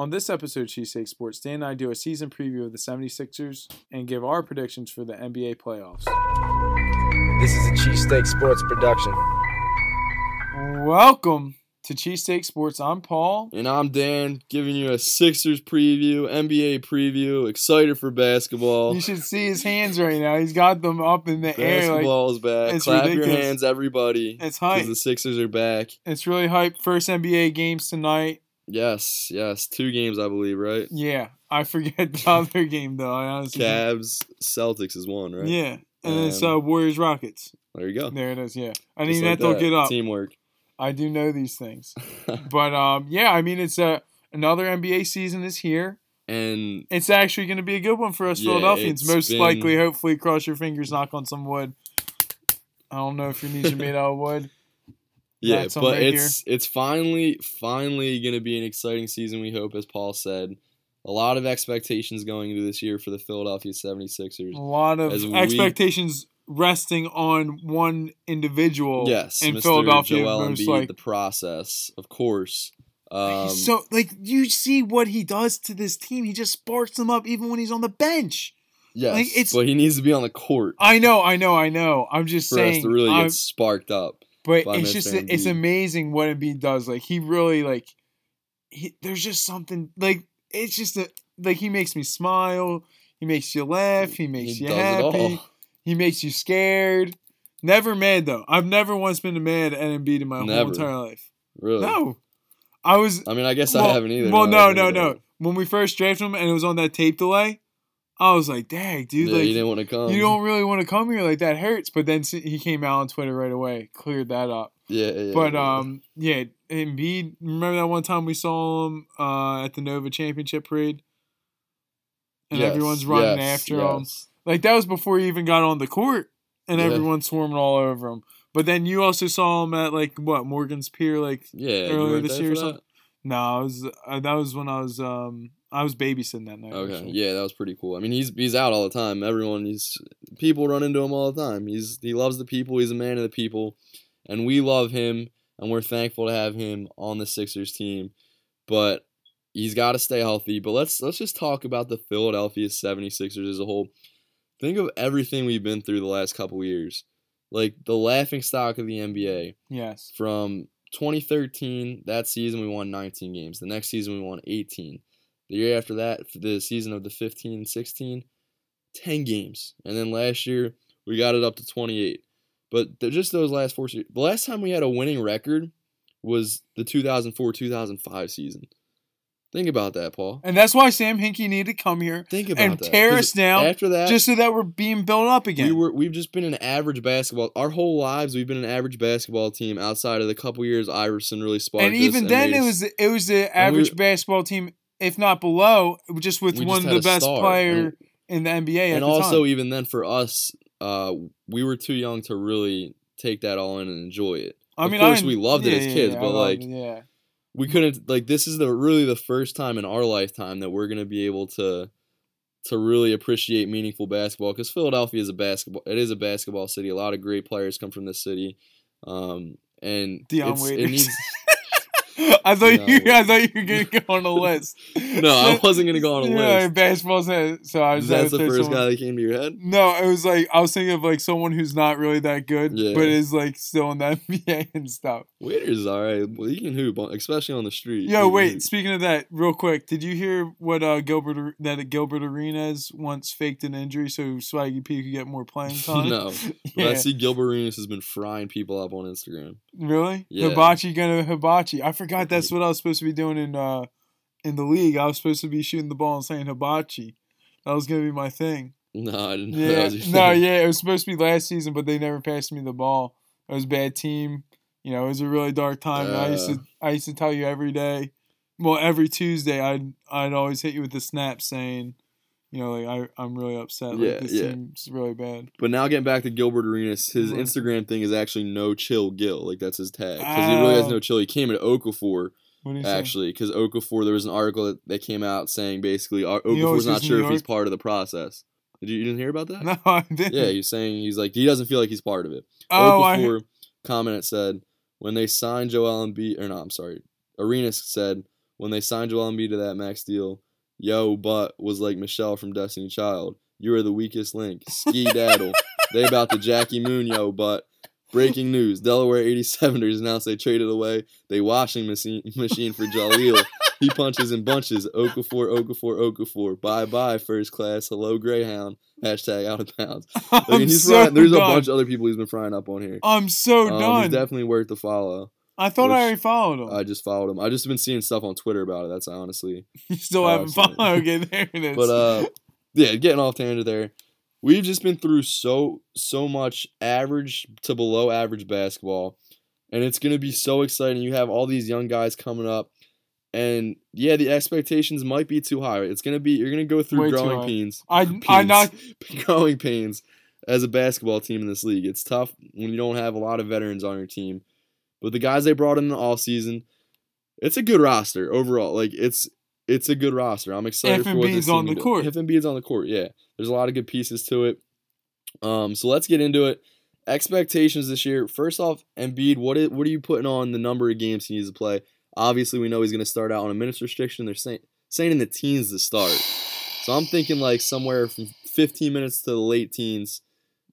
On this episode of Cheesesteak Sports, Dan and I do a season preview of the 76ers and give our predictions for the NBA playoffs. This is a Cheesesteak Sports production. Welcome to Cheesesteak Sports. I'm Paul. And I'm Dan, giving you a Sixers preview, NBA preview. Excited for basketball. You should see his hands right now. He's got them up in the air. Like, Basketball is back. it's Clap ridiculous. your hands, everybody. it's hype. Because the Sixers are back. It's really hype. First NBA games tonight. Yes, yes. Two games, I believe, right? Yeah, I forget the other game though. I honestly. Cavs, Celtics is one, right? Yeah, and it's Um, uh, Warriors Rockets. There you go. There it is. Yeah, I Just need like that to look it up. Teamwork. I do know these things. But um, yeah, I mean, it's a another NBA season is here. and It's actually going to be a good one for us Yeah, Philadelphians. Most been- likely, hopefully, cross your fingers, knock on some wood. I don't know if your knees are made out of wood. Yeah, but it's it's finally finally going to be an exciting season. We hope, as Paul said. A lot of expectations going into this year for the Philadelphia 76ers. A lot of As we- expectations resting on one individual. Yes, in Mr. Philadelphia, Joel Embiid, like the process, of course. Um, so like you see what he does to this team. He just sparks them up even when he's on the bench. yes, like, it's- but he needs to be on the court I know, I know, I know. I'm just for saying. us to really I'm- get sparked up. But it's just it's amazing what Embiid does. Like he really like he, there's just something like it's just a like he makes me smile. He makes you laugh. He makes he you happy. He makes you scared. Never mad though. I've never once been mad at Embiid in my whole Never. entire life. Really? No, I was. I mean, I guess well, I haven't either. Well, no, no, no. When we first drafted him and it was on that tape delay, I was like, "Dang, dude, yeah, like you didn't want to come. you don't really want to come here. Like that hurts." But then he came out on Twitter right away, cleared that up. Yeah, yeah. But yeah. um, yeah, Embiid. Remember that one time we saw him uh at the Nova Championship parade, and Yes, everyone's running yes, after him. Like that was before he even got on the court, and Yeah. everyone's swarming all over him. But then you also saw him at like what Morgan's Pier, like Yeah, earlier this year or something? no, I was uh, that was when I was um I was babysitting that night. Okay, actually. yeah, that was pretty cool. I mean, he's he's out all the time. Everyone, he's people run into him all the time. He's he loves the people. He's a man of the people, and we love him, and we're thankful to have him on the Sixers team. But he's got to stay healthy. But let's let's just talk about the Philadelphia 76ers as a whole. Think of everything we've been through the last couple years. Like the laughing stock of the NBA Yes. from 2013, that season we won 19 games. The next season we won 18. The year after that, for the season of the 15 16, 10 games. And then last year we got it up to 28. But just those last four se- the last time we had a winning record was the 2004 2005 season. Think about that, Paul. And that's why Sam Hinkie needed to come here Think about and that. tear us down After that, just so that we're being built up again. we were we've just been an average basketball. Our whole lives we've been an average basketball team outside of the couple years Iverson really sparked and even then, it was it was the and we average basketball team, if not below, just with We one just of the best star, player in the NBA. at and the also time. even then for us uh we were too young to really take that all in and enjoy it I of mean, course I, we loved it as kids yeah, I but loved like yeah, we couldn't like this is the really the first time in our lifetime that we're going to be able to to really appreciate meaningful basketball because philadelphia is a basketball it is a basketball city a lot of great players come from this city um and Dion it's, it needs I thought No. you, I thought you were gonna go on the list. no i wasn't going to go on a Yeah, list basketball's head. So I was that's the first someone- guy that came to your head No, it was like I was thinking of like someone who's not really that good, Yeah. but is like still in the NBA and stuff. Waiters all right. Well, he can hoop, on, especially on the street. Yo, wait. hoop. Speaking of that, real quick, did you hear what uh Gilbert that Gilbert Arenas once faked an injury so Swaggy P could get more playing time? no, but I see Gilbert Arenas has been frying people up on Instagram. really? Yeah. Hibachi gonna hibachi. I forgot that's what I was supposed to be doing in uh in the league. I was supposed to be shooting the ball and saying hibachi. That was gonna be my thing. No, I didn't. know that Yeah, no, yeah, it was supposed to be last season, but they never passed me the ball. It was a bad team. You know, it was a really dark time. and I used to, I used to tell you every day. Well, every Tuesday, I'd, I'd always hit you with the snap saying, you know, like I, I'm really upset. Like Yeah, this yeah. team's really bad. But now getting back to Gilbert Arenas, his Mhm. Instagram thing is actually no chill Gil. Like that's his tag because he really has no chill. He came at Okafor What do you say? actually because Okafor. There was an article that, that came out saying basically uh, Okafor's not sure if he's part of the process. Did you, you didn't hear about that? No, I didn't. Yeah, he's saying he's like he doesn't feel like he's part of it. oh, I, comment said when they signed Joel Embiid or no, I'm sorry, Arenas said when they signed Joel Embiid to that max deal, yo, but was like Michelle from Destiny Child. You are the weakest link. Ski daddle. they about to Jackie Moon, yo, but breaking news: Delaware 87ers announced they traded away they washing machine machine for Jahlil. he punches and bunches. Okafor, Okafor, Okafor. Bye bye, first class. Hello, Greyhound. Hashtag out of bounds. I mean, so frying, there's a bunch of other people he's been frying up on here. I'm so Um, done. he's definitely worth the follow. I thought I already followed him. I just followed him. I just been seeing stuff on Twitter about it. That's honestly. you still haven't followed. Okay, there it is. But uh, yeah, getting off tangent there. We've just been through so so much average to below average basketball, and it's gonna be so exciting. You have all these young guys coming up, and yeah, the expectations might be too high. It's gonna be you're gonna go through Way growing pains. I I not growing pains as a basketball team in this league. It's tough when you don't have a lot of veterans on your team. But the guys they brought in the all season, it's a good roster overall. Like it's it's a good roster. I'm excited for what this on team the court. If Embiid's on the court, yeah. There's a lot of good pieces to it. Um, so let's get into it. Expectations this year. First off, Embiid, what is, what are you putting on the number of games he needs to play? Obviously, we know he's going to start out on a minutes restriction. They're saying saying in the teens to start. So I'm thinking like somewhere from 15 minutes to the late teens.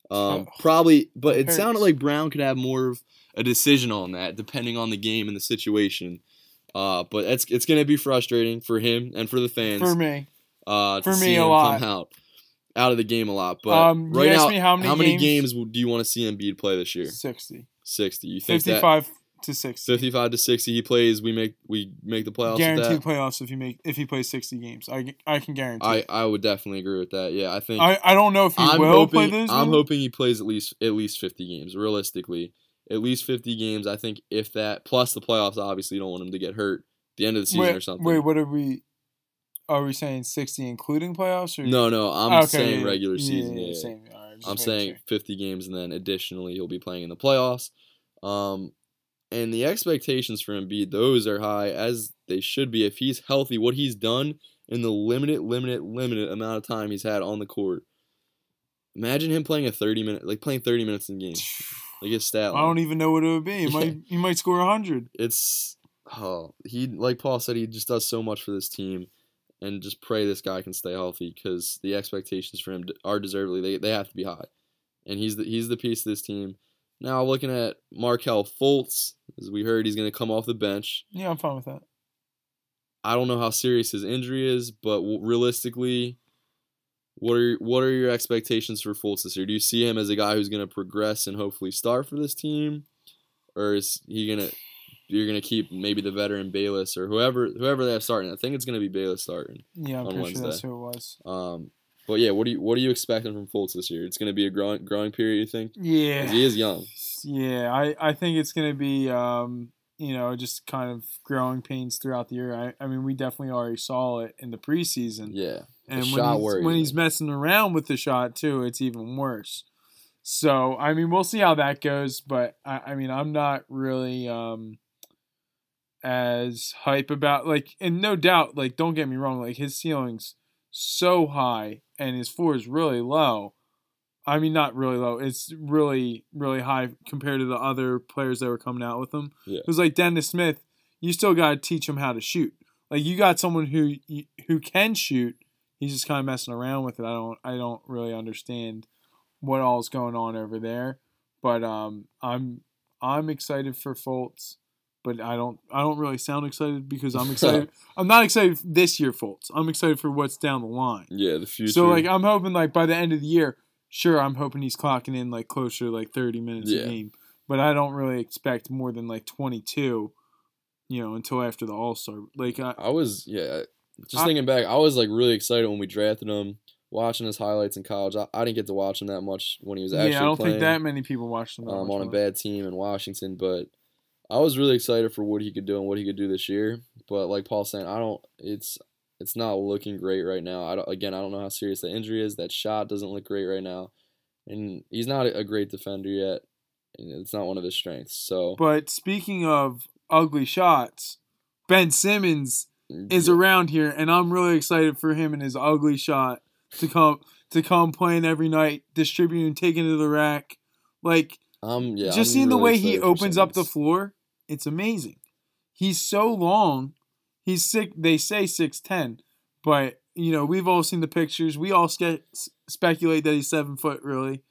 Um, Oh, probably, but that it sounded like Brown could have more of a decision on that, depending on the game and the situation. Uh, but it's it's gonna be frustrating for him and for the fans. For me, uh, to for see me, a him lot. come out out of the game a lot. But Um, you right now, me how many games, games? do you want to see Embiid play this year? 60. Sixty. You think that 55 to 60. fifty-five to sixty he plays? We make we make the playoffs. Guaranteed that? playoffs if you make if he plays 60 games. I, I can guarantee. I. I would definitely agree with that. Yeah, I think I, I don't know if he I'm will hoping play those. I'm hoping he plays at least at least 50 games realistically. At least 50 games. I think if that plus the playoffs obviously you don't want him to get hurt at the end of the season wait, or something. Wait, what are we? Are we saying 60 including playoffs? Or? No, no, I'm Okay, saying yeah, regular season. yeah, Yeah, same. Right, I'm saying sure. 50 games and then additionally he'll be playing in the playoffs. Um and the expectations for Embiid, those are high as they should be. If he's healthy, what he's done in the limited, limited, limited amount of time he's had on the court. Imagine him playing a 30 minute, like playing 30 minutes in game. Like his stat Line. I don't even know what it would be. He Yeah. might he might score 100. it's oh he like Paul said he just does so much for this team, and just pray this guy can stay healthy because the expectations for him are deservedly they, they have to be high, and he's the he's the piece of this team. Now looking at Markelle Fultz, as we heard, he's going to come off the bench. Yeah, I'm fine with that. I don't know how serious his injury is, but w- realistically, what are what are your expectations for Fultz this year? Do you see him as a guy who's going to progress and hopefully start for this team, or is he gonna you're gonna keep maybe the veteran Bayless or whoever whoever they have starting? I think it's gonna be Bayless starting. Yeah, I'm On pretty sure that's who it was. Um, but yeah, what do you what are you expecting from Fultz this year? It's gonna be a growing growing period. You think? Yeah. He is young. Yeah, I, I think it's going to be, um, you know, just kind of growing pains throughout the year. I, I mean, we definitely already saw it in the preseason. Yeah. And when, he's, when he's messing around with the shot, too, it's even worse. So, I mean, we'll see how that goes. But, I, I mean, I'm not really um, as hype about, like, and no doubt, like, don't get me wrong, like, his ceiling's so high and his floor is really low. I mean, not really low. It's really, really high compared to the other players that were coming out with him. Yeah. It was like Dennis Smith. You still got to teach him how to shoot. Like you got someone who who can shoot. He's just kind of messing around with it. I don't. I don't really understand what all's going on over there. But um, I'm I'm excited for Fultz. But I don't. I don't really sound excited because I'm excited. I'm not excited this year, Fultz. I'm excited for what's down the line. Yeah. The future. So like I'm hoping like by the end of the year, sure I'm hoping he's clocking in like closer to like 30 minutes Yeah. a game, but I don't really expect more than like 22, you know, until after the All Star. Like I, I was yeah. Just I- thinking back, I was like really excited when we drafted him. Watching his highlights in college, I, I didn't get to watch him that much when he was actually yeah, I don't playing. think that many people watched him. that um, on a bad team in Washington, but I was really excited for what he could do and what he could do this year. But like Paul's saying, I don't. It's it's not looking great right now. I don't, again, I don't know how serious the injury is. That shot doesn't look great right now, and he's not a great defender yet. It's not one of his strengths. So But speaking of ugly shots, Ben Simmons is around here, and I'm really excited for him and his ugly shot to come to come playing every night, distributing, taking to the rack, like. I'm yeah. just I'm seeing the way he opens up the floor, it's amazing. He's so long. he's sick. They say six ten, but you know we've all seen the pictures. We all sca- speculate that he's seven foot really.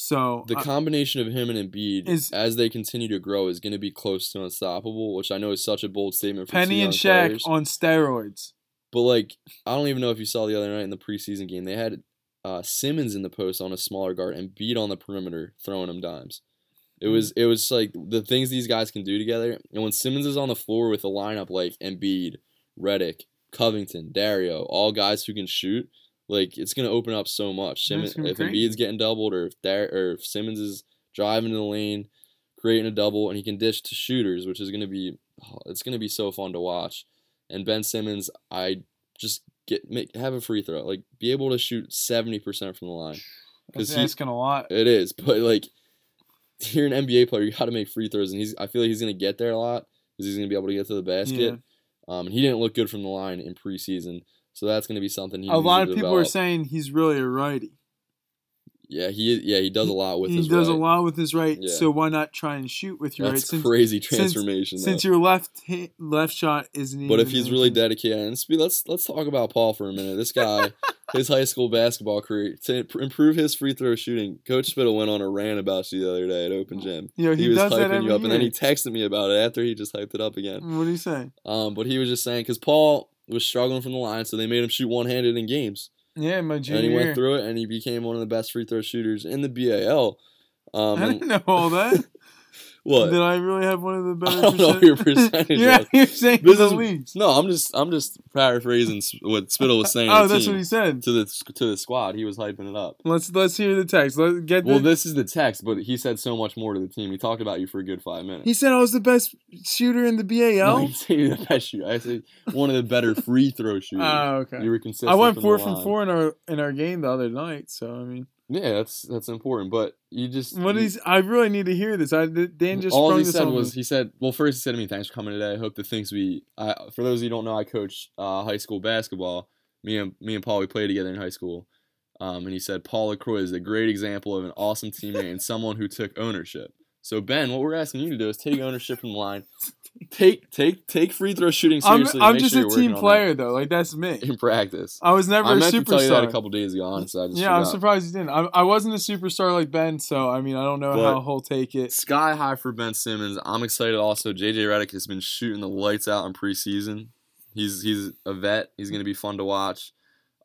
So The uh, combination of him and Embiid, Is- as they continue to grow, is going to be close to unstoppable, which I know is such a bold statement for Penny and Shaq players. on steroids. But like, I don't even know if you saw the other night in the preseason game, they had uh, Simmons in the post on a smaller guard and beat on the perimeter, throwing him dimes. It was it was like the things these guys can do together. And when Simmons is on the floor with a lineup like Embiid, Redick, Covington, Dario, all guys who can shoot, like it's gonna open up so much. Simmons, if. Embiid's getting doubled, or if Dar- or if Simmons is driving in the lane, creating a double, and he can dish to shooters, which is gonna be oh, it's gonna be so fun to watch. And Ben Simmons, I just get make have a free throw, like be able to shoot seventy percent from the line. That's 'Cause he- asking a lot. It is, but like you're an NBA player, you got to make free throws, and he's. I feel like he's gonna get there a lot because he's gonna be able to get to the basket. Yeah. Um, and he didn't look good from the line in preseason, so that's gonna be something. He A lot to of people are saying he's really a righty. Yeah, he yeah he does a lot with he his does right. a lot with his right. Yeah. So why not try and shoot with your That's right? Since, crazy since- transformation. since though. your left left shot isn't. But if he's really dedicated, and let's let's talk about Paul for a minute. This guy, his high school basketball career, to improve his free throw shooting, Coach Spittle went on a rant about you the other day at Open Gym. you know, He, he, was hyping you up, and then he texted me about it after he just hyped it up again. What do you say? Um, but he was just saying because Paul was struggling from the line, so they made him shoot one handed in games, Yeah, my junior. and he went through it, and he became one of the best free throw shooters in the BAL. Um, I didn't know all that. what? Did I really have one of the better? I don't know your percentage yeah, you're saying This is-. No, I'm just I'm just paraphrasing what Spittle was oh, saying. Oh, that's what he said. to the to the squad. He was hyping it up. Let's let's hear the text. Let's get the. Well, this is the text, but he said so much more to the team. He talked about you for a good five minutes. he said I was the best shooter in the no, BAL. he said you're the best shooter. I said one of the better free throw ah, shooters. Oh, okay. You were consistent. I went four from line. four in our in our game the other night. So I mean, Yeah, that's that's important. But you just what you, is? I really need to hear this. I Dan just all he this said on was me. he said well first he said to me thanks for coming today. I hope the things we I, for those of you who don't know I coach uh, high school basketball. Me and me and Paul we played together in high school. Um, and he said Paul LaCroix is a great example of an awesome teammate and someone who took ownership. So Ben, what we're asking you to do is take ownership from the line. Take take take free throw shooting I'm, seriously. I'm just sure a team player though. Like that's me. in practice. I was never I a meant to tell you that a couple days ago. Honestly, I just Yeah, I'm surprised you didn't. I, I wasn't a superstar like Ben, so I mean, I don't know But- how he'll take it. Sky high for Ben Simmons. I'm excited. Also, JJ Redick has been shooting the lights out in preseason. He's he's a vet. He's gonna be fun to watch.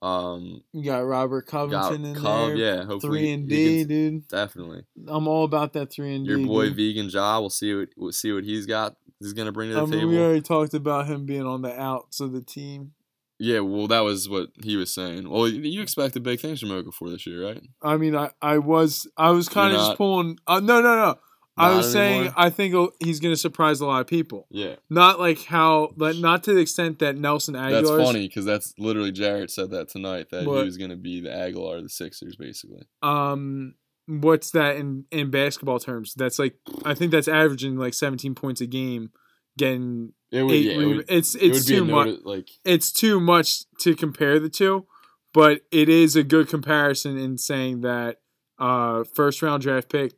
Um, You got Robert got Covington in Cub, there. yeah. Hopefully, Three and D, dude. definitely. I'm all about that three and D. Your boy dude. Vegan Ja. We'll see what we'll see what he's got. He's gonna bring to the I mean, table. we already talked about him being on the outs of the team. Yeah, well, that was what he was saying. Well, you- you expected big things from Okafor this year, right? I mean, I, I was I was kind of just pulling. Uh, no, no, no. I was saying? I think he's going to surprise a lot of people. Yeah, Not like how, but not to the extent that Nelson Agholor. that's funny because that's literally Jarrett said that tonight that What? he was gonna be the Agholor of the Sixers, basically. Um, what's that in in basketball terms? That's like I think that's averaging like 17 points a game, getting It would, eight. yeah, it would, it's it it's would too much. noti- like It's too much to compare the two, but it is a good comparison in saying that uh first round draft pick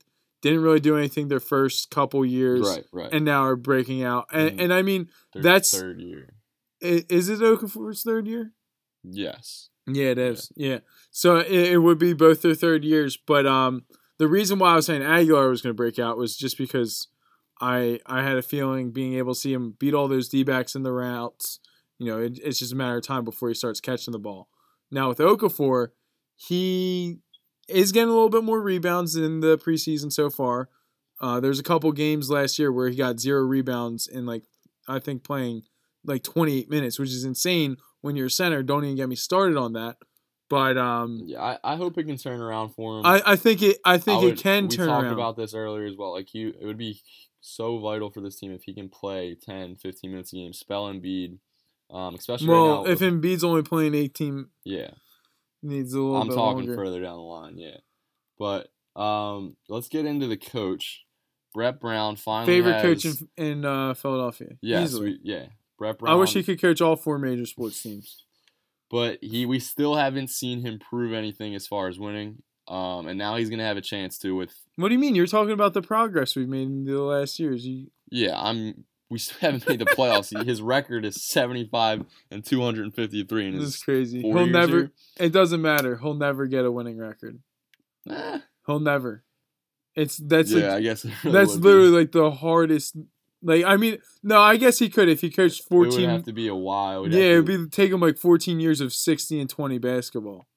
didn't really do anything their first couple years. right, right. and now are breaking out. And Mhm. and I mean, Third- that's- third year. is it Okafor's third year? Yes. Yeah, it is. Yeah. So it, it would be both their third years, but um, the reason why I was saying Agholor was going to break out was just because I I had a feeling being able to see him beat all those D backs in the routes. You know, it, it's just a matter of time before he starts catching the ball. Now with Okafor, he is getting a little bit more rebounds in the preseason so far. Uh, there's a couple games last year where he got zero rebounds in like I think playing like 28 minutes, which is insane when you're a center. Don't even get me started on that. But um, Yeah, I, I hope it can turn around for him. I, I think it I think I it would- can we turn talked around. about this earlier as well. Like he, it would be so vital for this team if he can play 10, 15 minutes a game, spell Embiid, um, especially well, right now. if Embiid's only playing 18, yeah, needs a little I'm talking longer. further down the line. Yeah, but um, let's get into the coach, Brett Brown. Finally, Favorite has, coach in, in uh, Philadelphia. Yes, easily. we, yeah, Brett Brown. I wish he could coach all four major sports teams. but he we still haven't seen him prove anything as far as winning. Um, and now he's gonna have a chance to with What do you mean? You're talking about the progress we've made in the last years. You, yeah. I'm we still haven't made the playoffs. His record is 75 and 253 in This is crazy. He'll never. here. It doesn't matter. He'll never get a winning record. Eh, He'll never. It's that's yeah, like, I guess really that's would be. literally like the hardest. Like I mean, no, I guess he could if he coached It would have to be a while. It yeah, it'd be take him like fourteen years of sixty and twenty basketball.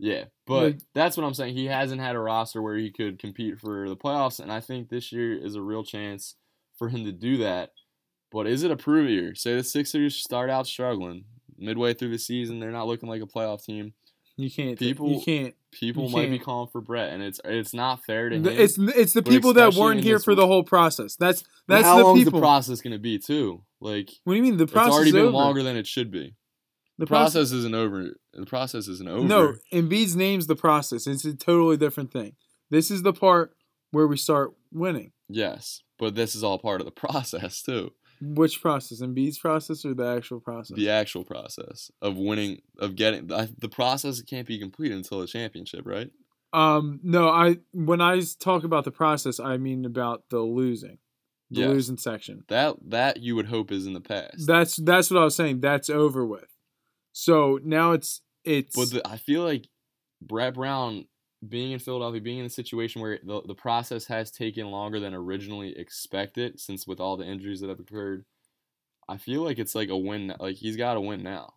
Yeah, but Like- that's what I'm saying. He hasn't had a roster where he could compete for the playoffs, and I think this year is a real chance for him to do that. But is it a prove year? Say the Sixers start out struggling midway through the season, they're not looking like a playoff team. You can't. People- you can't. People You might be can't. calling for Brett, and it's it's not fair to him. It's it's the people that weren't here for the whole process. That's that's how the long is people. the process going to be too? Like what do you mean the process? it's already been over. longer than it should be. The The process isn't over. The process isn't over. No, Embiid's name's the process. It's a totally different thing. This is the part where we start winning. Yes, but this is all part of the process too. Which process? Embiid's process or the actual process? the actual process of winning of getting I- the process can't be complete until the championship right Um, no, I when I talk about the process, I mean about the losing, the Yes. losing section. that that you would hope is in the past That's that's what I was saying. That's over with. So now it's it's. but the, i feel like brett brown being in philadelphia being in a situation where the, the process has taken longer than originally expected since with all the injuries that have occurred i feel like it's like a win like he's got to win now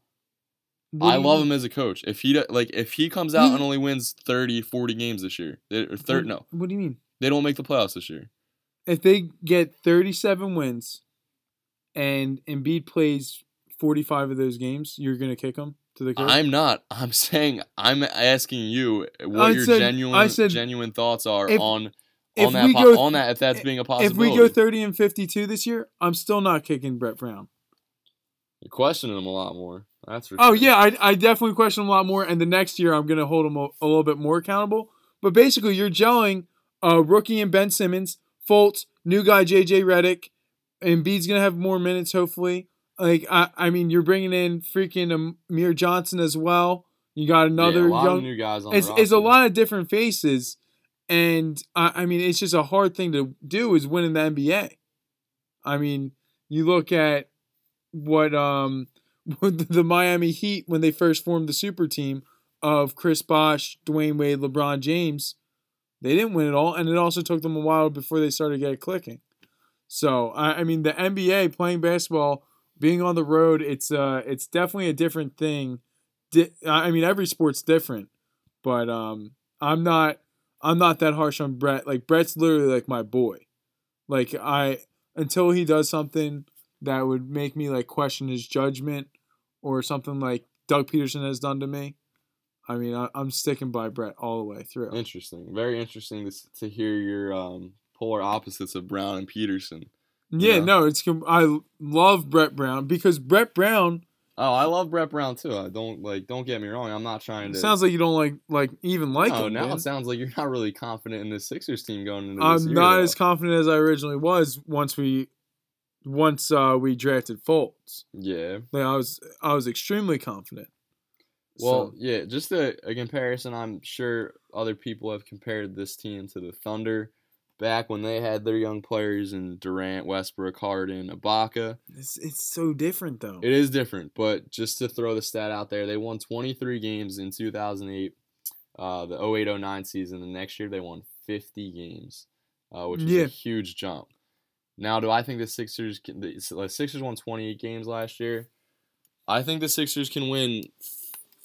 what I love mean? him as a coach. If he like, if he comes out and only wins 30, 40 games this year, or third, no, What do you mean? they don't make the playoffs this year. If they get thirty-seven wins, and Embiid plays forty-five of those games, you're gonna kick him to the. I'm not. I'm saying I'm asking you what I your said- genuine said, genuine thoughts are if- on if on that go- on that if that's being a possibility. if we go thirty and fifty-two this year, I'm still not kicking Brett Brown. You're questioning him a lot more. That's for Oh sure. yeah, I, I definitely question him a lot more, and the next year I'm gonna hold him a, a little bit more accountable. But basically, you're gelling uh, rookie and Ben Simmons, Fultz, new guy JJ Redick, and Embiid's gonna have more minutes hopefully. Like I, I mean, you're bringing in freaking Amir Johnson as well. You got Yeah, another lot young. new guys on it's, it's a lot of different faces, and I, I mean, it's just a hard thing to do is win in the NBA. I mean, you look at what um the Miami Heat when they first formed the super team of Chris Bosh, Dwyane Wade, LeBron James. They didn't win it all, and it also took them a while before they started to get clicking. So I, I mean, the NBA playing basketball, being on the road, it's uh, it's definitely a different thing. Di- I mean, every sport's different, but um, I'm not I'm not that harsh on Brett. Like Brett's literally like my boy. Like I until he does something that would make me like question his judgment or something like Doug Pederson has done to me. I mean, I, I'm sticking by Brett all the way through. Interesting. Very interesting to, to hear your um, polar opposites of Brown and Pederson. Yeah, Yeah. no, it's I love Brett Brown because Brett Brown Oh, I love Brett Brown too. I don't like. Don't get me wrong. I'm not trying to. sounds like you don't like like even like no, him. now man. it sounds like you're not really confident in the Sixers team going into I'm year, not though. as confident as I originally was once we once uh, we drafted Fultz. Yeah. Like I was I was extremely confident. Well, So- yeah, just a, a comparison. I'm sure other people have compared this team to the Thunder back when they had their young players in Durant, Westbrook, Harden, Ibaka. it's it's so different though. It is different, but just to throw the stat out there, they won 23 games in 2008, uh, the 08-09 season. The next year they won 50 games, uh, which is Yeah. a huge jump. Now, do I think the Sixers can? The the Sixers won 28 games last year. I think the Sixers can win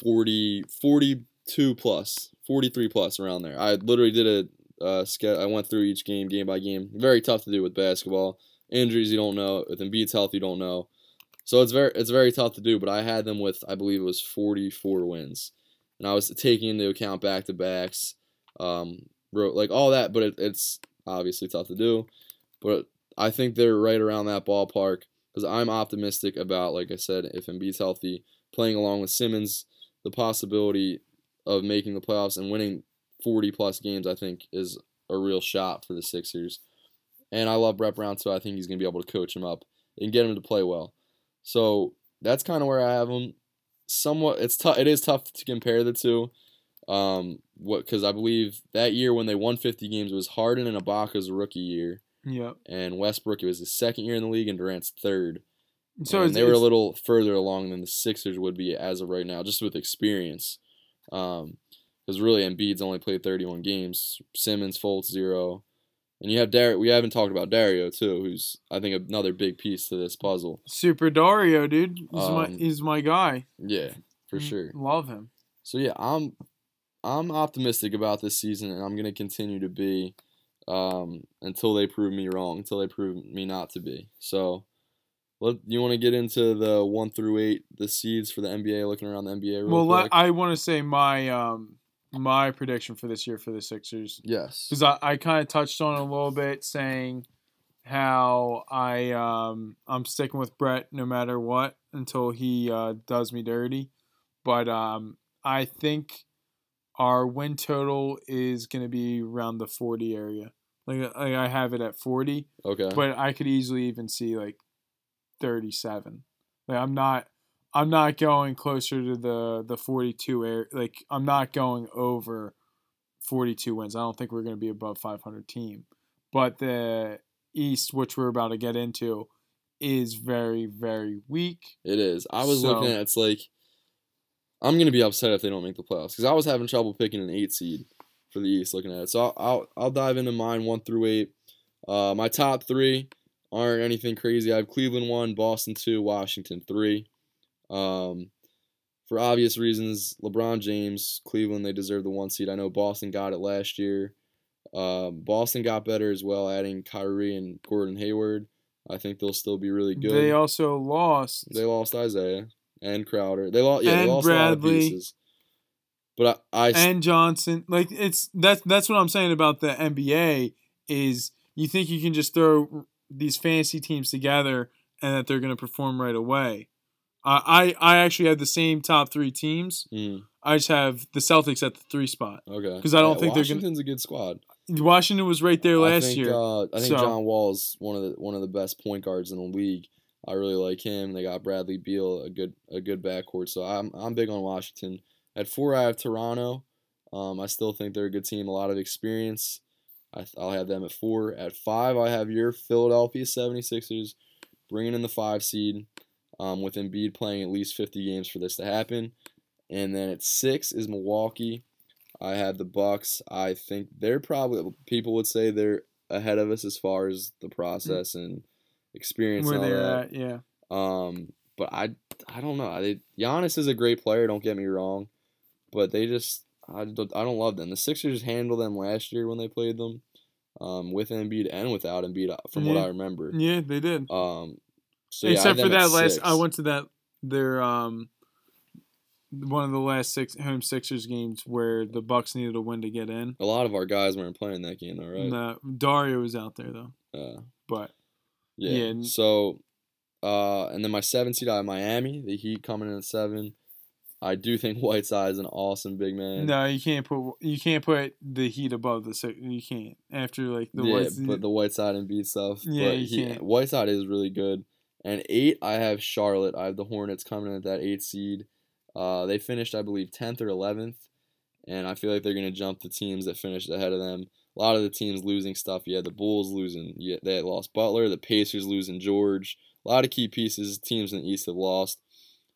40, 42 plus, 43 plus around there. I literally did a uh, I went through each game, game by game. Very tough to do with basketball. Injuries you don't know. With Embiid's health you don't know. So it's very it's very tough to do. But I had them with I believe it was 44 wins, and I was taking into account back to backs, um, like all that. But it, it's obviously tough to do. But I think they're right around that ballpark because I'm optimistic about like I said, if Embiid's healthy, playing along with Simmons, the possibility of making the playoffs and winning 40 plus games, I think, is a real shot for the Sixers. And I love Brett Brown, so I think he's going to be able to coach him up and get him to play well. So that's kind of where I have him. Somewhat, it's tough. It is tough to compare the two. Um, what? Because I believe that year when they won 50 games was Harden and Ibaka's rookie year. Yeah. and Westbrook it was his second year in the league, and Durant's third. So and they were a little further along than the Sixers would be as of right now, just with experience. Um, because really Embiid's only played 31 games, Simmons, Fultz zero, and you have Dar. We haven't talked about Dario too, who's I think another big piece to this puzzle. Super Dario, dude. He's my Um, he's my guy. Yeah, for Mm, sure. Love him. So yeah, I'm I'm optimistic about this season, and I'm gonna continue to be um, until they prove me wrong, until they prove me not to be. So, let you want to get into the one through eight, the seeds for the NBA, looking around the NBA real Well, quick. I want to say my um my prediction for this year for the Sixers yes. because I, I kind of touched on it a little bit, saying how I um I'm sticking with Brett no matter what until he uh, does me dirty, but um I think our win total is gonna be around the 40 area. Like, like I have it at 40, Okay. but I could easily even see like 37. Like I'm not I'm not going closer to the the 42 air like I'm not going over 42 wins. I don't think we're going to be above 500 team. But the East which we're about to get into is very very weak. It is. I was So- looking at it's like I'm gonna be upset if they don't make the playoffs because I was having trouble picking an eight seed for the East. Looking at it, so I'll I'll, I'll dive into mine one through eight. Uh, my top three aren't anything crazy. I have Cleveland one, Boston two, Washington three. Um, for obvious reasons, LeBron James, Cleveland, they deserve the one seed. I know Boston got it last year. Um, Boston got better as well, adding Kyrie and Gordon Hayward. I think they'll still be really good. They also lost They lost Isaiah and Crowder. They lost. Yeah, they lost a lot of Bradley. pieces. But I, I and Johnson. Like it's that's that's what I'm saying about the NBA is you think you can just throw these fantasy teams together and that they're going to perform right away. I I I actually have the same top three teams. mm, I just have the Celtics at the three spot. Okay. Because I don't Yeah, think they're gonna- Washington's a good squad. Washington was right there last I think, year. Uh, I think So- John Wall's one of the one of the best point guards in the league. I really like him. They got Bradley Beal, a good a good backcourt. So I'm I'm big on Washington. At four, I have Toronto. Um, I still think they're a good team, a lot of experience. I, I'll have them at four. At five, I have your Philadelphia 76ers bringing in the five seed um, with Embiid playing at least 50 games for this to happen. And then at six is Milwaukee. I have the Bucks. I think they're probably people would say they're ahead of us as far as the process and experience where and all they're that. at, yeah. Um, but I I don't know. They, Giannis is a great player. Don't get me wrong, but they just I don't, I don't love them. The Sixers handled them last year when they played them, um, with Embiid and without Embiid, uh, from what I remember. Yeah, they did. Um, so yeah, Except for that last, six. I went to that their um one of the last six home Sixers games where the Bucks needed a win to get in. A lot of our guys weren't playing that game, though, right? No, Dario was out there though, Uh, but Yeah. Yeah, So, uh, and then my seven seed, I have Miami. The Heat coming in at seven. I do think Whiteside is an awesome big man. no, you can't put you can't put the Heat above the Six. You can't after like the yeah, Whites- but the Whiteside and beat stuff. Yeah, but you he, can't. Whiteside is really good. And eight, I have Charlotte. I have the Hornets coming in at that eight seed. Uh, they finished, I believe, tenth or eleventh, and I feel like they're gonna jump the teams that finished ahead of them. A lot of the teams losing stuff. Yeah, the Bulls losing. Yeah, they lost Butler. The Pacers losing George. A lot of key pieces. Teams in the East have lost.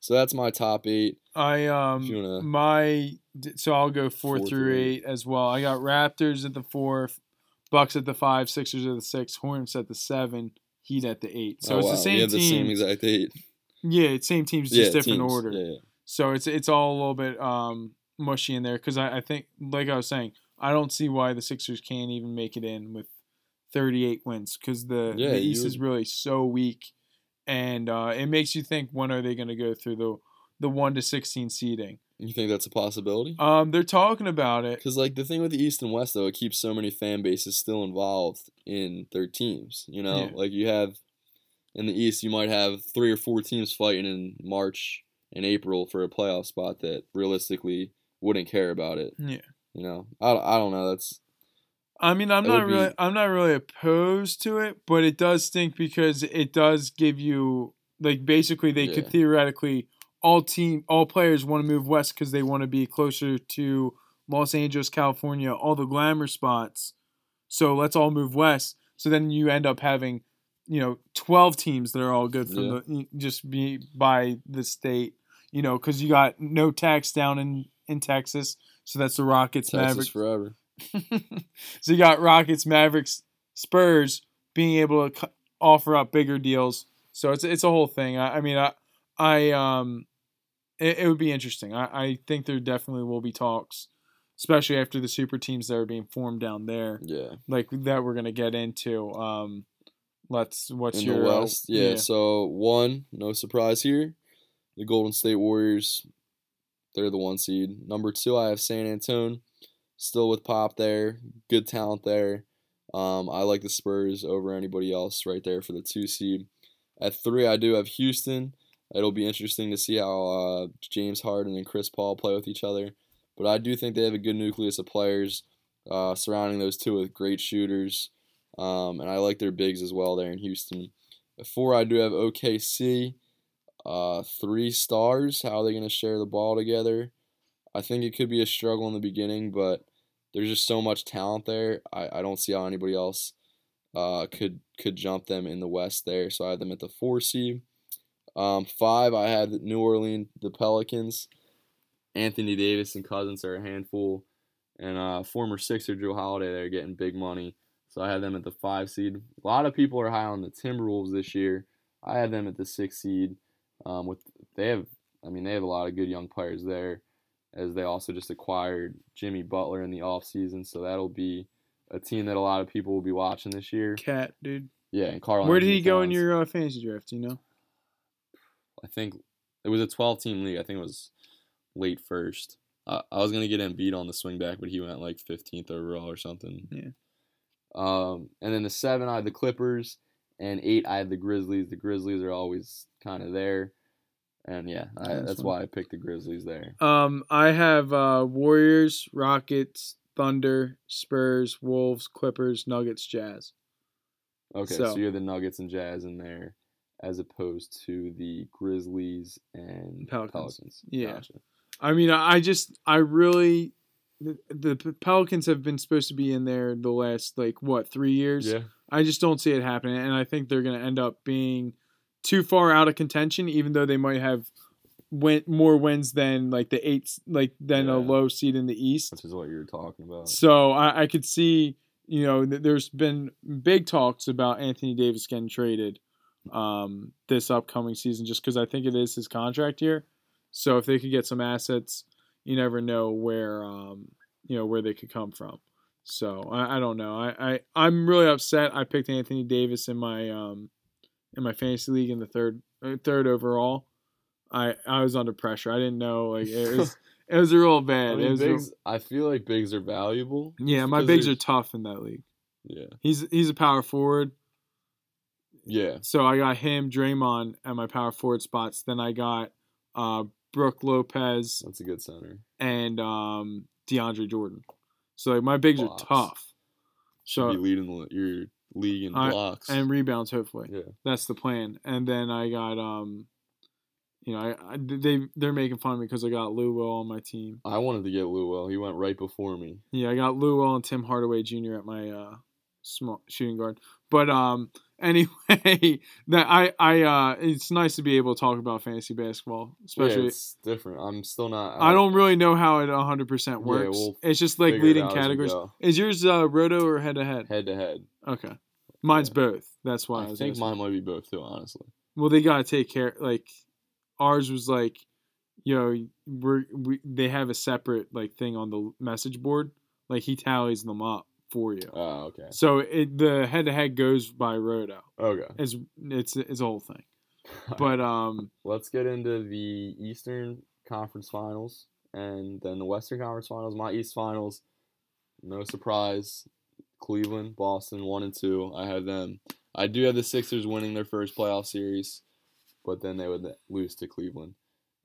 So that's my top eight. I um wanna- my so I'll go four, Four through through eight as well. I got Raptors at the four, Bucks at the five, Sixers at the six, Hornets at the seven, Heat at the eight. So Oh, it's wow, the same team. the same exact eight. yeah, it's same teams, Yeah, just different teams. order. Yeah, yeah. So it's it's all a little bit um mushy in there because I, I think like I was saying I don't see why the Sixers can't even make it in with 38 wins because the Yeah, the East is really so weak, and uh, it makes you think when are they going to go through the the one to 16 seeding. You think that's a possibility? Um, they're talking about it. Because like the thing with the East and West though, it keeps so many fan bases still involved in their teams. You know, Yeah. like you have in the East, you might have three or four teams fighting in March and April for a playoff spot that realistically wouldn't care about it. Yeah. You know, I, I don't know. That's I mean, I'm not really, be- I'm not really opposed to it, but it does stink because it does give you like basically they could theoretically all team, all players want to move west because they want to be closer to Los Angeles, California, all the glamour spots. So let's all move west. So then you end up having, you know, twelve teams that are all good for Yeah. the just be by the state. You know, because you got no tax down in in Texas, so that's the Rockets, Texas Mavericks. forever. so you got Rockets, Mavericks, Spurs being able to offer up bigger deals. So it's it's a whole thing. I, I mean, I I um, it, it would be interesting. I, I think there definitely will be talks, especially after the super teams that are being formed down there, Yeah. like that we're gonna get into. Um, let's what's in your the uh, West. yeah, So one, no surprise here. The Golden State Warriors, they're the one seed. Number two, I have San Antonio, still with Pop there. Good talent there. Um, I like the Spurs over anybody else right there for the two seed. At three, I do have Houston. It'll be interesting to see how uh, James Harden and Chris Paul play with each other. But I do think they have a good nucleus of players uh, surrounding those two with great shooters. Um, and I like their bigs as well there in Houston. At four, I do have OKC. Uh, three stars. How are they going to share the ball together? I think it could be a struggle in the beginning, but there's just so much talent there. I, I don't see how anybody else uh, could could jump them in the West there. So I have them at the four seed. Um, five, I had New Orleans, the Pelicans. Anthony Davis and Cousins are a handful, and uh, former Sixer Jrue Holiday they're getting big money. So I had them at the five seed. A lot of people are high on the Timberwolves this year. I had them at the six seed. Um, with they have, I mean, they have a lot of good young players there, as they also just acquired Jimmy Butler in the offseason. So that'll be a team that a lot of people will be watching this year. cat, dude? Yeah, and Karl. Where did he go in your uh, fantasy draft? Do you know? I think it was a 12 team league. I think it was late first. I, I was gonna get Embiid on the swing back, but he went like 15th overall or something. Yeah. Um, and then the seven, I had the Clippers, and eight, I had the Grizzlies. The Grizzlies are always kind of there, and yeah, I, That's that's why I picked the Grizzlies there. Um, I have uh, Warriors, Rockets, Thunder, Spurs, Wolves, Clippers, Nuggets, Jazz. Okay, So- so, you're the Nuggets and Jazz in there, as opposed to the Grizzlies and Pelicans. Pelicans. Yeah. Gotcha. I mean, I just, I really, the, the Pelicans have been supposed to be in there the last like what three years. Yeah. I just don't see it happening, and I think they're going to end up being too far out of contention, even though they might have win more wins than like the eight, like than a low seed in the East. Which is what you were talking about. So I, I could see, you know, th- there's been big talks about Anthony Davis getting traded um, this upcoming season, just because I think it is his contract year. So if they could get some assets, you never know where, um, you know, where they could come from. So I, I don't know. I, I I'm really upset. I picked Anthony Davis in my um, in my fantasy league in the third uh, third overall. I I was under pressure. I didn't know like it was it was real I, bad. mean, it was real- I feel like bigs are valuable. yeah, my bigs are tough in that league. Yeah. He's he's a power forward, Yeah. so I got him, Draymond, at my power forward spots. Then I got uh, Brook Lopez That's a good center. and um, DeAndre Jordan. So like my bigs Blocks. are tough. Should So be leading the, your league in I- blocks. and rebounds, hopefully. yeah. That's the plan. And then I got um, you know, I, I they they're making fun of me because I got Lou Will on my team. I wanted to get Lou Will. He went right before me. Yeah, I got Lou Will and Tim Hardaway Jr. at my uh, small shooting guard. But um, anyway, that I I uh, it's nice to be able to talk about fantasy basketball, especially. yeah, it's different. I'm still not. I don't really know how it 100 percent works. we'll it's just like leading out as we categories. Is yours uh, roto or head to head? head to head. Okay, mine's Yeah. both. That's why I, I think asking. mine might be both too. Honestly. Well, they gotta take care. Like ours was like, you know, we're we they have a separate like thing on the message board. Like he tallies them up for you. Oh, okay. So it the head to head goes by roto. Okay. It's it's it's a whole thing. But um Let's get into the Eastern Conference Finals and then the Western Conference Finals. My East Finals, no surprise, Cleveland, Boston, one and two. I have them. I do have the Sixers winning their first playoff series, but then they would lose to Cleveland.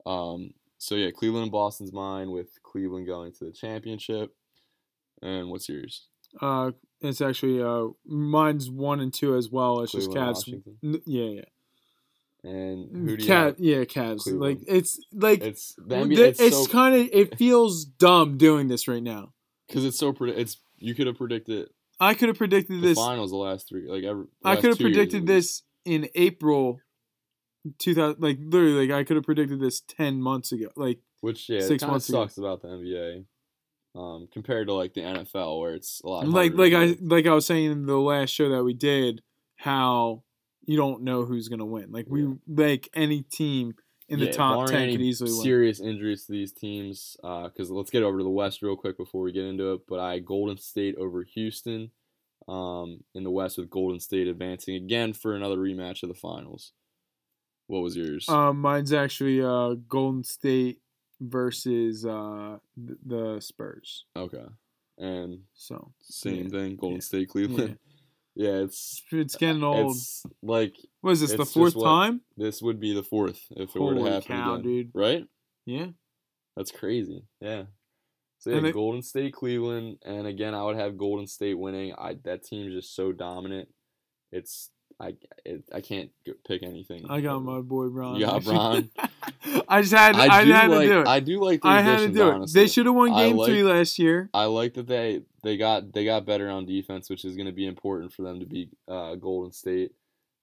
Um, so yeah, Cleveland and Boston's mine with Cleveland going to the championship. And what's yours? Uh it's actually uh mine's one and two as well. It's just Cleveland, Cavs. N- Yeah, yeah. And who do you Cat, have? yeah, Cavs. Cleveland. Like it's like It's the NBA, it's, it's, so kind of it feels dumb doing this right now. because it's so predi- it's you could have predicted I could have predicted The this. finals the last three, like every. I could have two predicted this in April. 2000 like literally like I could have predicted this 10 months ago. Like Which yeah, six it kind of months ago. about the NBA, um, compared to like the NFL where it's a lot. like like I like I was saying in the last show that we did how you don't know who's going to win. Like we Yeah. like any team in the top 10 any could easily win. serious injuries to these teams. Because let's get over to the West real quick before we get into it. But I Golden State over Houston, um, in the West with Golden State advancing again for another rematch of the finals. What was yours? Um, mine's actually uh, Golden State versus uh, th- the Spurs. okay, and So same Yeah, thing. Golden yeah, State, Cleveland. Yeah, it's it's getting old. it's like what is this? the fourth time? this would be the fourth if it were to happen cow, again, dude. right? Yeah. That's crazy. Yeah. So yeah, they- Golden State, Cleveland, and again, I would have Golden State winning. I that team's just so dominant. It's I it, I can't g- pick anything. I got my boy Bron. You got Bron? I just had I, I had like to do it. I do like the I had to do it. honestly. They should have won game like- three last year. I like that they they got they got better on defense, which is going to be important for them to beat uh, Golden State.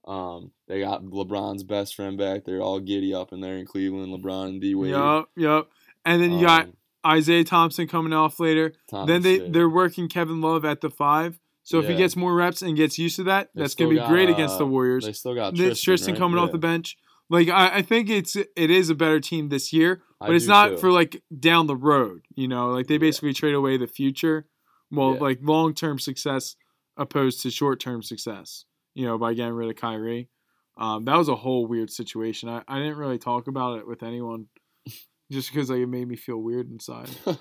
Um, they got LeBron's best friend back They're all giddy up in there in Cleveland. LeBron and D Wade. Yep, yup. And then you got Um, Isaiah Thompson coming off later. Thomas, then they yeah. they're working Kevin Love at the five. So if he gets more reps and gets used to that, They that's gonna be got, great against the uh, Warriors. They still got Tristan, Tristan, right? coming off the bench. Like I, I think it's it is a better team this year, I but it's not too. for like down the road. You know, like they Yeah. basically trade away the future, well, Yeah. like long term success opposed to short term success. You know, by getting rid of Kyrie. Um, that was a whole weird situation. I, I didn't really talk about it with anyone, just because like it made me feel weird inside.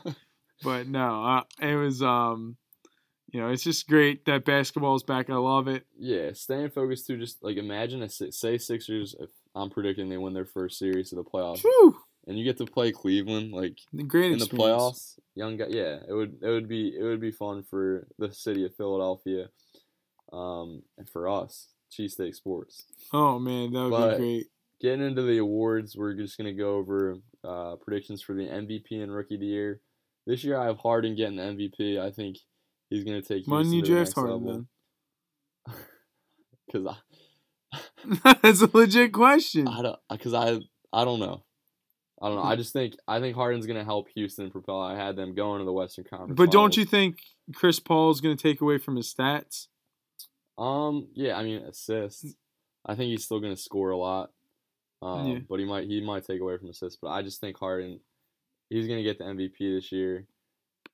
But no, uh, it was um, you know, it's just great that basketball is back. I love it. yeah, staying focused too. Just like imagine a say Sixers. If I'm predicting they win their first series of the playoffs, Whew, and you get to play Cleveland, like the great in the experience. playoffs, young guy. Yeah, it would it would be it would be fun for the city of Philadelphia, um, and for us, Cheesesteak Sports. Oh man, that would But- be great. Getting into the awards, we're just gonna go over uh, predictions for the MVP and Rookie of the Year. This year, I have Harden getting the MVP. I think he's gonna take. Why didn't you Houston to the draft Harden then? Because I, That's a legit question. I don't, because I, I don't know. I don't know. I just think I think Harden's gonna help Houston propel. I had them going to the Western Conference. But don't you think Chris Paul is going to take away from his stats? Um. Yeah. I mean, assists. I think he's still gonna score a lot. Um. Yeah. But he might he might take away from assists. But I just think Harden, he's gonna get the MVP this year.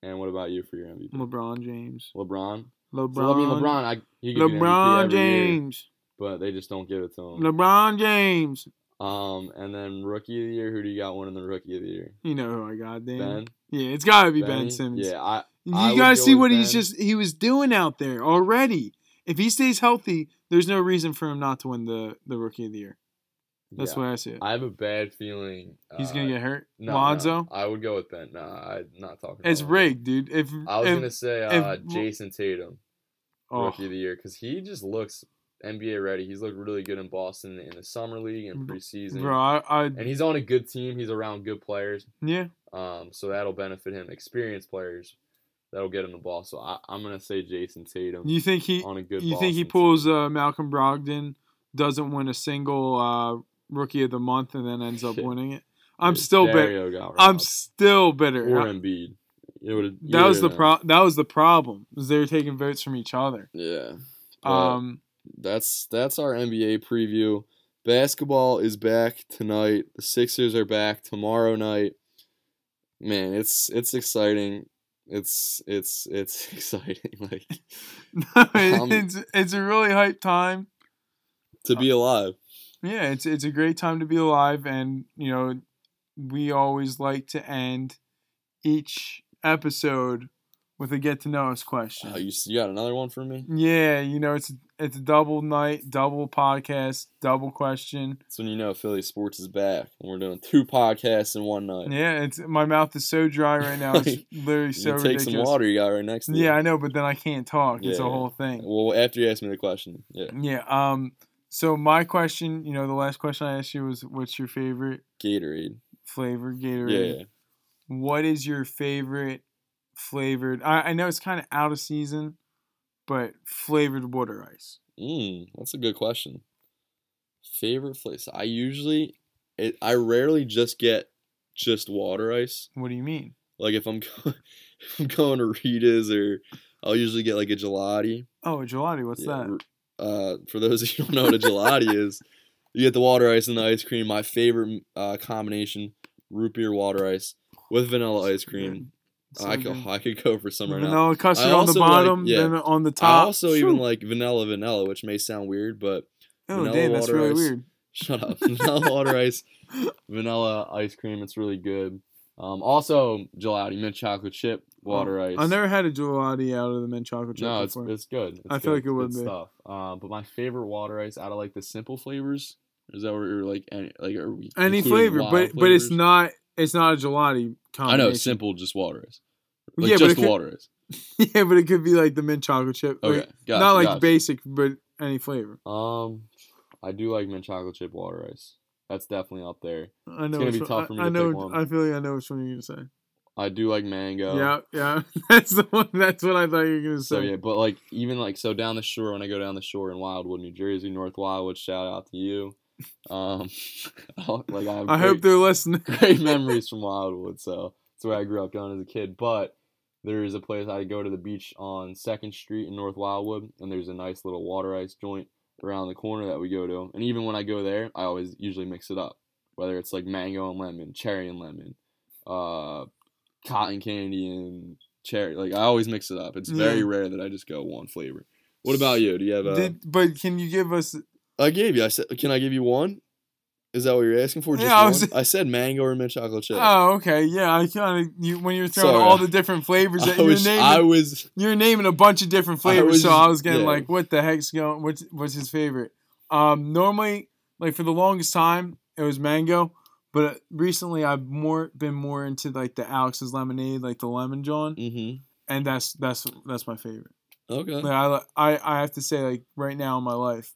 And what about you for your MVP? LeBron James. LeBron. LeBron. So, I mean, LeBron. I he could be MVP LeBron every year, James. but they just don't give it to him. LeBron James. Um. And then Rookie of the Year. Who do you got winning the Rookie of the Year? You know who I got, Dan. Ben. Yeah, it's got to be Ben Simmons. Yeah. I. You I gotta go see what he's just he was doing out there already. If he stays healthy, there's no reason for him not to win the the rookie of the year. That's yeah. the way I see it. I have a bad feeling. He's uh, gonna get hurt. no, Lonzo, no, I would go with Ben. No, I'm not talking. it's rigged, dude. If I was if, gonna say if- uh, Jayson Tatum, oh, rookie of the year, because he just looks NBA ready. He's looked really good in Boston in the summer league and preseason. bro, I, I And he's on a good team. He's around good players. yeah, Um, so that'll benefit him. Experienced players that'll get him the ball. So I, I'm gonna say Jayson Tatum you think he on a good. you think he pulls uh, Malcolm Brogdon, doesn't win a single uh, rookie of the month, and then ends up winning it? I'm If still bitter. I'm still bitter. or Embiid. That was the pro. That was the problem. Was they were taking votes from each other. Yeah. Um, that's that's our NBA preview. Basketball is back tonight. The Sixers are back tomorrow night. Man, it's it's exciting. It's it's it's exciting. Like Um, it's it's a really hype time. to be alive. Yeah, it's it's a great time to be alive, and you know, we always like to end each episode with a get to know us question. Oh, you you got another one for me? yeah, you know, it's it's a double night, double podcast, double question. That's when you know Philly sports is back, and we're doing two podcasts in one night. Yeah, it's my mouth is so dry right now. It's literally you so take ridiculous. some water you got right next to you. Yeah, I know, but then I can't talk. It's a Yeah. whole thing. Well, after you ask me the question, yeah, Yeah. Um. So my question, you know, the last question I asked you was, "What's your favorite Gatorade. flavor Gatorade?" Yeah, What is your favorite flavored? I, I know it's kind of out of season, but flavored water ice. Mm, that's a good question. Favorite place? I usually, it, I rarely just get just water ice. What do you mean? Like if I'm going, if I'm going to Rita's or I'll usually get like a gelati. Oh, a gelati. What's Yeah, that? Uh, for those of you who don't know what a gelati is, you get the water ice and the ice cream. My favorite uh, combination: root beer water ice with vanilla ice cream. So I could. I could go for some right now. vanilla custard on the also like- bottom, yeah. then on the top. I also even like vanilla vanilla, which may sound weird, but Oh, vanilla damn, that's really ice. weird. Shut up. Vanilla water ice, vanilla ice cream. It's really good. Um, also gelati, mint chocolate chip, water ice. I never had a gelati out of the mint chocolate chip No, it's before. it's good. It's I feel good. like it would Good be. stuff. Um, but my favorite water ice out of like the simple flavors is that where you're like any like are we Any flavor, but but it's not it's not a gelati I know simple, just water ice. Like Yeah, but just could- water ice. yeah, but it could be like the mint chocolate chip. Okay, like, gotcha, not like gotcha. basic, but any flavor. Um, I do like mint chocolate chip water ice. That's definitely up there. I know. It's gonna be tough for me I, I to know. pick one. I feel like I know which one you're gonna say. I do like mango. Yeah, yeah. That's the one. That's what I thought you were gonna say. So say. yeah, but like even like so down the shore when I go down the shore in Wildwood, New Jersey, North Wildwood, shout out to you. Um, like I I great, hope they're listening. great memories from Wildwood. So that's where I grew up going as a kid. But there is a place I go to the beach on Second Street in North Wildwood, and there's a nice little water ice joint around the corner that we go to. And even when I go there, I always usually mix it up, whether it's like mango and lemon, cherry and lemon, uh, cotton candy and cherry. Like I always mix it up. It's very Yeah. rare that I just go one flavor. What about you? Do you have a? Did, but can you give us? I gave you. I said, can I give you one? Is that what you're asking for? Just Yeah, I one? was- I said mango or mint chocolate chip. Oh, okay. Yeah, I kind of you when you're throwing Sorry. all the different flavors that I you're was, naming. I was you're naming a bunch of different flavors, was so I was getting yeah. like, what the heck's going? What's what's his favorite? Um, normally, like for the longest time, it was mango, but recently I've more been more into like the Alex's lemonade, like the lemon John, Mm-hmm. and that's that's that's my favorite. Okay. Like I I I have to say like right now in my life,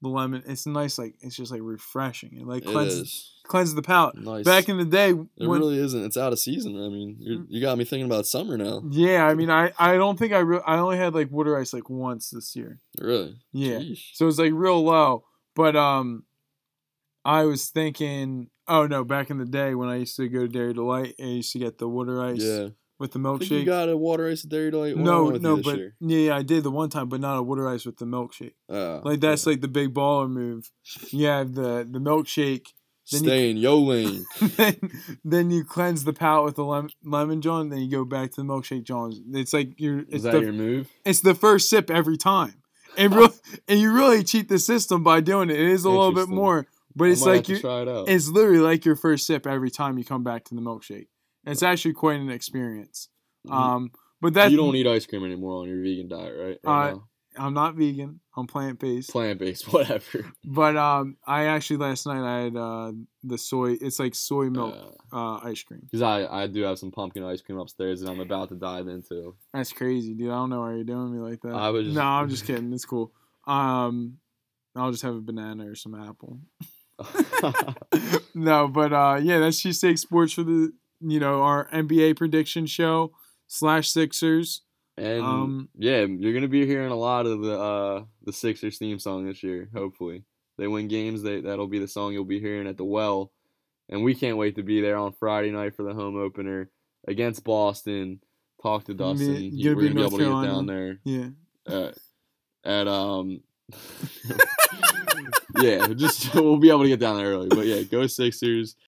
the lemon it's nice like it's just like refreshing. It like cleanses is. cleanses the palate. Nice. Back in the day, it when really isn't. It's out of season. I mean, you're, you got me thinking about summer now. yeah, I mean I I don't think I re- I only had like water ice like once this year. Really. Yeah. Sheesh. So it's like real low. But um I was thinking oh no, back in the day when I used to go to Dairy Delight, I used to get the water ice Yeah. with the think you milkshake. got a water ice at Dairy Delight. What no, went with you no, but year? yeah, I did the one time, but not a water ice with the milkshake. Ah, Like that's yeah. like the big baller move. You have the the milkshake, then you- in yo lane. then then you cleanse the palate with the lemon, lemon John, then you go back to the milkshake John. It's like you're Is it's that the your move? it's the first sip every time. And real, and you really cheat the system by doing it. It is a little bit more, but I it's like you try it out. it's literally like your first sip every time you come back to the milkshake. It's actually quite an experience. Mhm. Um, but that you don't eat ice cream anymore on your vegan diet, right? right Uh, I'm not vegan. I'm plant based. Plant based, whatever. But um, I actually last night I had uh the soy. It's like soy milk Uh, uh ice cream. Because I, I do have some pumpkin ice cream upstairs that I'm about to dive into. That's crazy, dude. I don't know why you're doing me like that. I was- No, I'm just kidding. It's cool. Um, I'll just have a banana or some apple. no, but uh, yeah, that's Cheesesteak Sports for the you know our NBA prediction show slash Sixers. and Um, yeah, you're gonna be hearing a lot of the uh the Sixers theme song this year. Hopefully, they win games. They that'll be the song you'll be hearing at the Well, and we can't wait to be there on Friday night for the home opener against Boston. Talk to You gonna be- Dustin. you He- gonna We're be gonna be able to get down there Yeah, at, at um. yeah, just we'll be able to get down there early. But yeah, go Sixers.